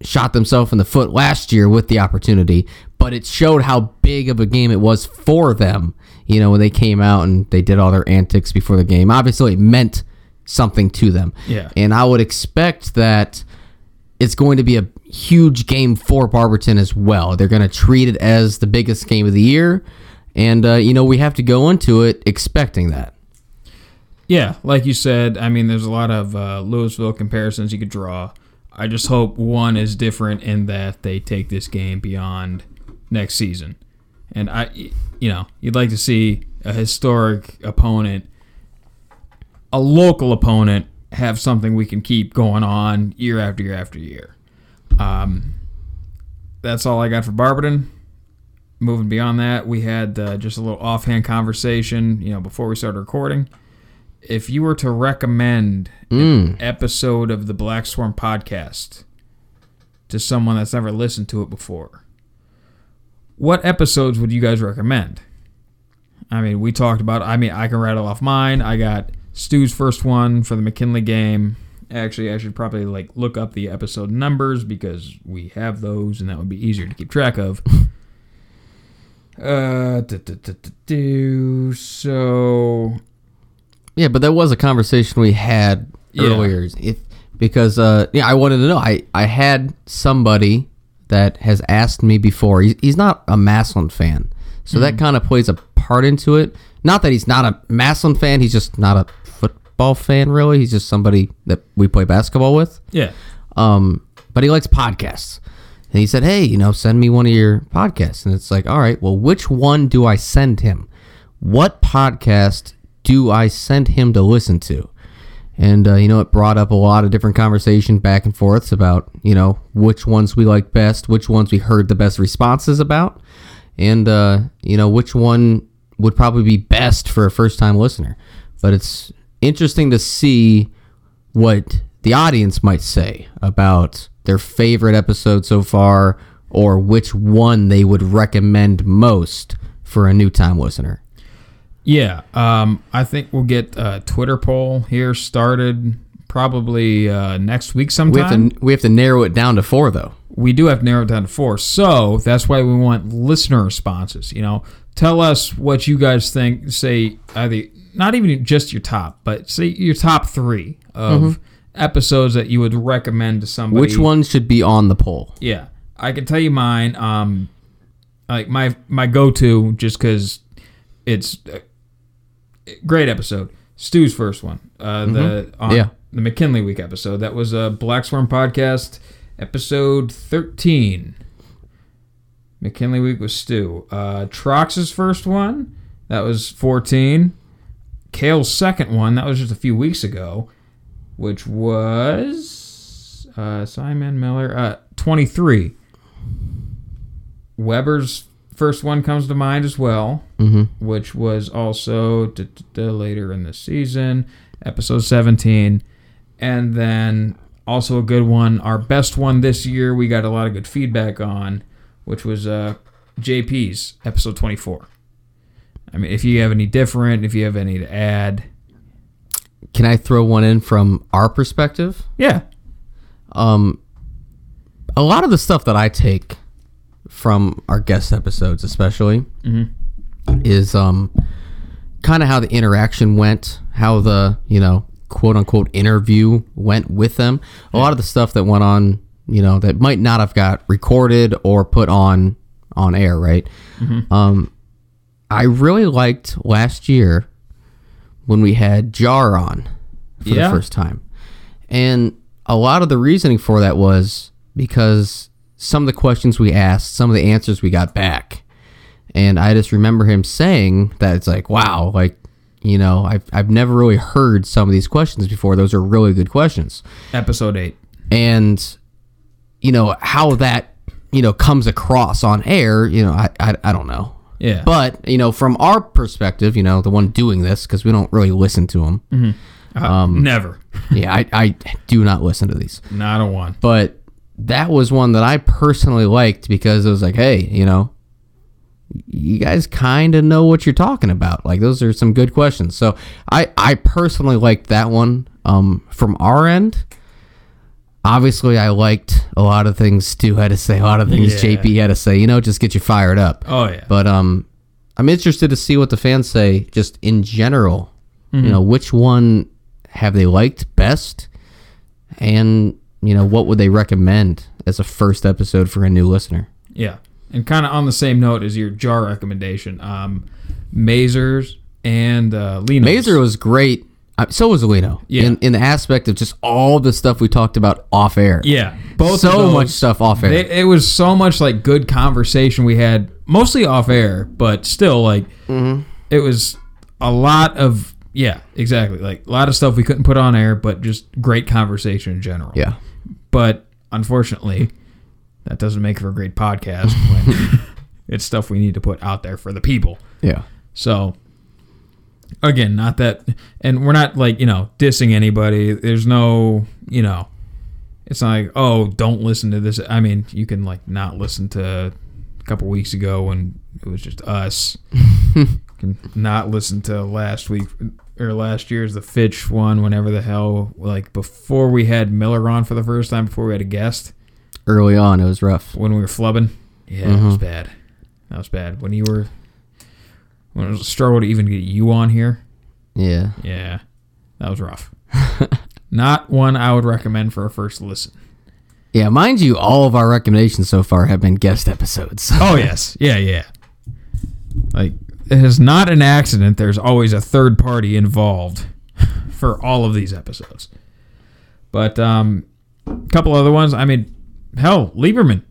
shot themselves in the foot last year with the opportunity, but it showed how big of a game it was for them. You know, when they came out and they did all their antics before the game. Obviously, it meant something to them. Yeah. And I would expect that it's going to be a huge game for Barberton as well. They're going to treat it as the biggest game of the year. And, uh, you know, we have to go into it expecting that. Yeah, like you said, I mean, there's a lot of uh, Louisville comparisons you could draw. I just hope one is different in that they take this game beyond next season. And I, you know, you'd like to see a historic opponent, a local opponent, have something we can keep going on year after year after year. Um, that's all I got for Barberton moving beyond that, we had uh, just a little offhand conversation, you know, before we started recording. If you were to recommend an episode of the Black Swarm podcast to someone that's never listened to it before, what episodes would you guys recommend? I mean, we talked about. I mean, I can rattle off mine. I got Stu's first one for the McKinley game. Actually, I should probably like look up the episode numbers because we have those, and that would be easier to keep track of. Uh, do, so Yeah, but that was a conversation we had Yeah. earlier. If because uh, yeah, I wanted to know. I I had somebody that has asked me before. He's, he's not a Massillon fan, so that kind of plays a part into it. Not that he's not a Massillon fan. He's just not a football fan, really. He's just somebody that we play basketball with. yeah, Um, but he likes podcasts. And he said, Hey, you know, send me one of your podcasts. And it's like, All right, well, which one do I send him? What podcast do I send him to listen to? And, uh, you know, it brought up a lot of different conversation back and forths about, you know, which ones we like best, which ones we heard the best responses about, and, uh, you know, which one would probably be best for a first time listener. But it's interesting to see what the audience might say about their favorite episode so far or which one they would recommend most for a new time listener. yeah. Um, I think we'll get a Twitter poll here started probably uh, next week We sometime. have to we have to narrow it down to four though. We do have to narrow it down to four. So that's why we want listener responses. You know, tell us what you guys think. Say either not even just your top, but say your top three of episodes that you would recommend to somebody. Which one should be on the poll? Yeah, I can tell you mine. Um, like my my go to, just because it's a great episode. Stu's first one, uh, the on Yeah. the McKinley Week episode. That was a Black Swarm podcast, episode thirteen. McKinley Week with Stu. Uh, Trox's first one, that was fourteen. Kale's second one, that was just a few weeks ago, which was uh, Simon Miller, uh, twenty three. Weber's first one comes to mind as well, Mm-hmm. which was also d- d- later in the season, episode 17. And then also a good one, our best one this year, we got a lot of good feedback on, which was uh, JP's episode 24. I mean, if you have any different, if you have any to add, Can I throw one in from our perspective? yeah, Um, a lot of the stuff that I take from our guest episodes, especially, is um, kind of how the interaction went, how the you know quote unquote interview went with them. A lot of the stuff that went on, you know, that might not have got recorded or put on on air, right? Um, I really liked last year when we had Jar on for Yeah. the first time. And a lot of the reasoning for that was because some of the questions we asked, some of the answers we got back. And I just remember him saying that it's like, wow, like, you know, I've, I've never really heard some of these questions before. Those are really good questions. episode 8. And, you know, how that, you know, comes across on air, you know, I, I, I don't know. Yeah. But, you know, from our perspective, you know, the one doing this, because we don't really listen to them. Uh, never. Yeah, I, I do not listen to these. Not a one. but that was one that I personally liked because it was like, hey, you know, you guys kind of know what you're talking about. Like those are some good questions. So I I personally liked that one. Um, from our end, obviously I liked a lot of things Stu had to say, a lot of things Yeah. JP had to say. You know, just get you fired up. Oh, yeah. But um, I'm interested to see what the fans say, just in general. You know, which one have they liked best, and you know, what would they recommend as a first episode for a new listener? Yeah, and kind of on the same note as your jar recommendation, um, Mazers and uh, Lino's. Mazer was great. Uh, so was Alino. Yeah. In, in the aspect of just all the stuff we talked about off air. Yeah, both So of those, much stuff off air. They, it was so much like good conversation we had, mostly off air, but still like Mm-hmm. it was a lot of yeah, exactly like a lot of stuff we couldn't put on air, but just great conversation in general. Yeah. but unfortunately, that doesn't make for a great podcast when it's stuff we need to put out there for the people. Yeah. So again, not that and we're not like, you know, dissing anybody. There's no, you know, it's not like, oh, don't listen to this. I mean, you can like not listen to a couple weeks ago when it was just us. can not listen to last week or last year's the Fitch one whenever the hell like before we had Miller on for the first time before we had a guest Early on, it was rough. when we were flubbing. Yeah, it was bad. That was bad. When you were when it was a struggle to even get you on here. Yeah. Yeah, that was rough. Not one I would recommend for a first listen. Yeah. Mind you, all of our recommendations so far have been guest episodes. Oh yes, yeah, yeah. Like it is not an accident. There's always a third party involved for all of these episodes. But um, a couple other ones. I mean, hell, Lieberman.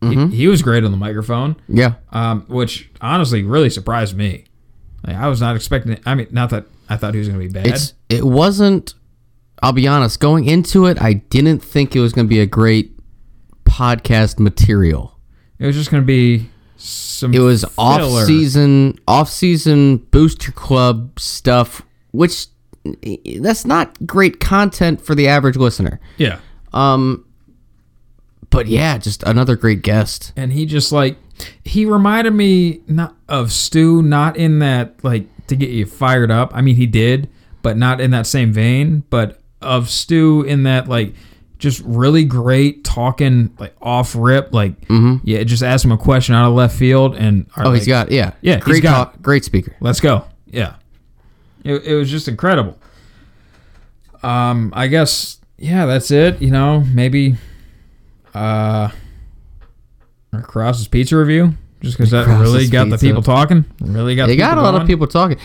He, he was great on the microphone. yeah. um, which honestly really surprised me. Like, I was not expecting. It. I mean, not that I thought he was going to be bad. It's it wasn't. I'll be honest. Going into it, I didn't think it was going to be a great podcast material. it was just going to be some. It was off season, off season booster club stuff, which that's not great content for the average listener. Yeah, Um, but yeah, just another great guest. and he just like he reminded me not of Stu, not in that like to get you fired up. I mean, he did, but not in that same vein. But of Stu in that like just really great talking like off rip. Like mm-hmm. yeah, just ask him a question out of left field and are. Oh, he's like, got yeah, Yeah, he's great got- talk, great speaker. Let's go. Yeah. It, it was just incredible. Um, I guess yeah, that's it. You know, maybe uh Krause's pizza review. Just because that really got the people talking. Really got They got a lot of people talking,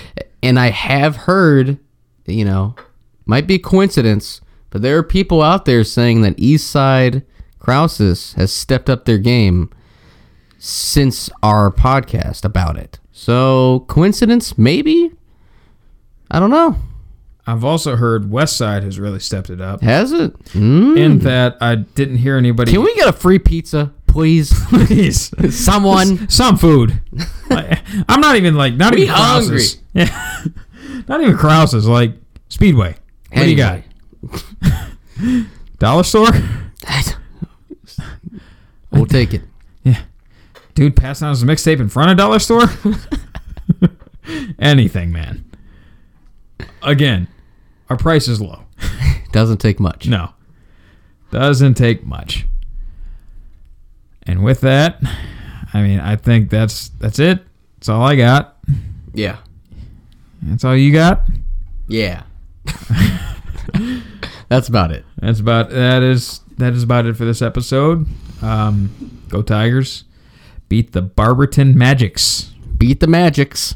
and I have heard, you know, might be coincidence, but there are people out there saying that Eastside Krauses has stepped up their game since our podcast about it. So coincidence, maybe. I don't know. I've also heard West Side has really stepped it up. Has it? Mm. In that I didn't hear anybody Can we get a free pizza, please? please Someone. some food. Like, I'm not even like not We even Krause's. Yeah. not even Krause's, like Speedway. What do you got? Dollar store? We'll take it. Yeah. Dude passing out his mixtape in front of Dollar Store? Anything, man. Again, our price is low. Doesn't take much. No. Doesn't take much. And with that, I mean, I think that's that's it. That's all I got. Yeah. That's all you got. Yeah. That's about it. That's about that is that is about it for this episode. Um, go Tigers! Beat the Barberton Magics. Beat the Magics.